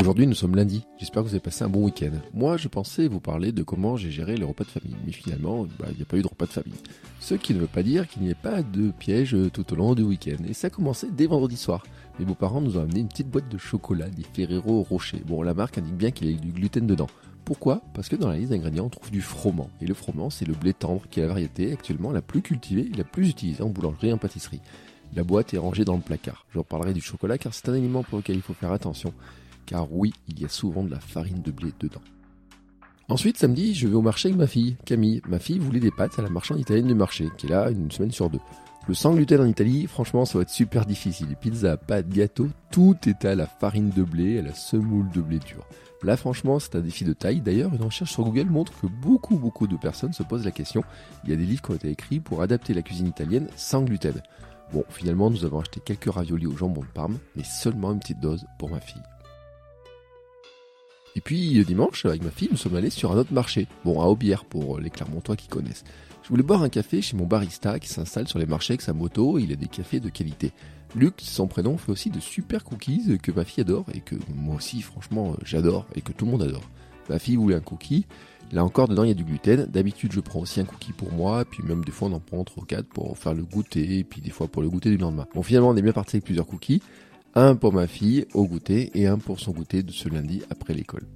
Aujourd'hui, nous sommes lundi. J'espère que vous avez passé un bon week-end. Moi, je pensais vous parler de comment j'ai géré les repas de famille. Mais finalement, bah, il n'y a pas eu de repas de famille. Ce qui ne veut pas dire qu'il n'y ait pas de piège tout au long du week-end. Et ça a commencé dès vendredi soir. Mes beaux-parents nous ont amené une petite boîte de chocolat, des Ferrero Rocher. Bon, la marque indique bien qu'il y a du gluten dedans. Pourquoi? Parce que dans la liste d'ingrédients, on trouve du froment. Et le froment, c'est le blé tendre, qui est la variété actuellement la plus cultivée et la plus utilisée en boulangerie et en pâtisserie. La boîte est rangée dans le placard. Je reparlerai du chocolat car c'est un aliment pour lequel il faut faire attention car oui, il y a souvent de la farine de blé dedans. Ensuite, samedi, je vais au marché avec ma fille, Camille. Ma fille voulait des pâtes à la marchande italienne du marché, qui est là une semaine sur deux. Le sang gluten en Italie, franchement, ça va être super difficile. Pizza, pâtes, gâteaux, tout est à la farine de blé, à la semoule de blé dur. Là, franchement, c'est un défi de taille. D'ailleurs, une recherche sur Google montre que beaucoup, beaucoup de personnes se posent la question. Il y a des livres qui ont été écrits pour adapter la cuisine italienne sans gluten. Bon, finalement, nous avons acheté quelques raviolis au jambon de Parme, mais seulement une petite dose pour ma fille. Et puis dimanche, avec ma fille, nous sommes allés sur un autre marché, bon à Aubière pour les Clermontois qui connaissent. Je voulais boire un café chez mon barista qui s'installe sur les marchés avec sa moto, il a des cafés de qualité. Luc, son prénom, fait aussi de super cookies que ma fille adore et que moi aussi franchement j'adore et que tout le monde adore. Ma fille voulait un cookie, là encore dedans il y a du gluten, d'habitude je prends aussi un cookie pour moi, puis même des fois on en prend 3 ou 4 pour faire le goûter, et puis des fois pour le goûter du lendemain. Bon finalement on est bien parti avec plusieurs cookies, un pour ma fille au goûter et un pour son goûter de ce lundi après l'école.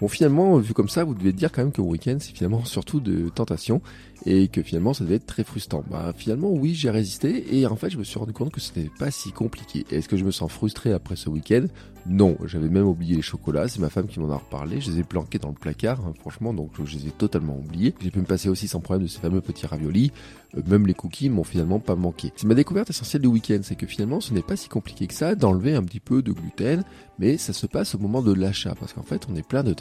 Bon, finalement, vu comme ça, vous devez dire quand même que le week-end, c'est finalement surtout de tentation et que finalement, ça devait être très frustrant. Bah, finalement, oui, j'ai résisté et en fait, je me suis rendu compte que ce n'était pas si compliqué. Est-ce que je me sens frustré après ce week-end? Non, j'avais même oublié les chocolats. C'est ma femme qui m'en a reparlé. Je les ai planqués dans le placard, hein, franchement, donc je les ai totalement oubliés. J'ai pu me passer aussi sans problème de ces fameux petits raviolis. Euh, même les cookies m'ont finalement pas manqué. C'est ma découverte essentielle du week-end, c'est que finalement, ce n'est pas si compliqué que ça d'enlever un petit peu de gluten, mais ça se passe au moment de l'achat, parce qu'en fait, on est plein de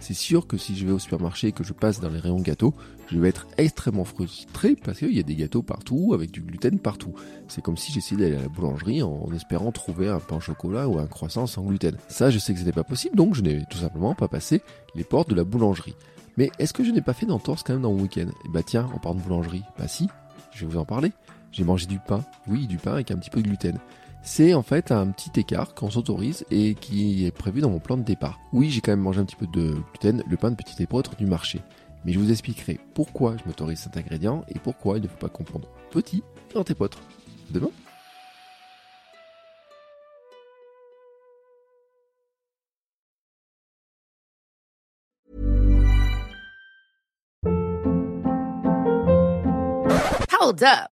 C'est sûr que si je vais au supermarché et que je passe dans les rayons gâteaux, je vais être extrêmement frustré parce qu'il y a des gâteaux partout avec du gluten partout. C'est comme si j'essayais d'aller à la boulangerie en espérant trouver un pain au chocolat ou un croissant sans gluten. Ça, je sais que ce n'était pas possible, donc je n'ai tout simplement pas passé les portes de la boulangerie. Mais est-ce que je n'ai pas fait d'entorse quand même dans mon week-end? Eh bah tiens, on parle de boulangerie. Bah si, je vais vous en parler. J'ai mangé du pain, oui, du pain avec un petit peu de gluten. C'est en fait un petit écart qu'on s'autorise et qui est prévu dans mon plan de départ. Oui, j'ai quand même mangé un petit peu de gluten, le pain de petit épeautre du marché. Mais je vous expliquerai pourquoi je m'autorise cet ingrédient et pourquoi il ne faut pas comprendre petit dans tes potres. Demain Hold up.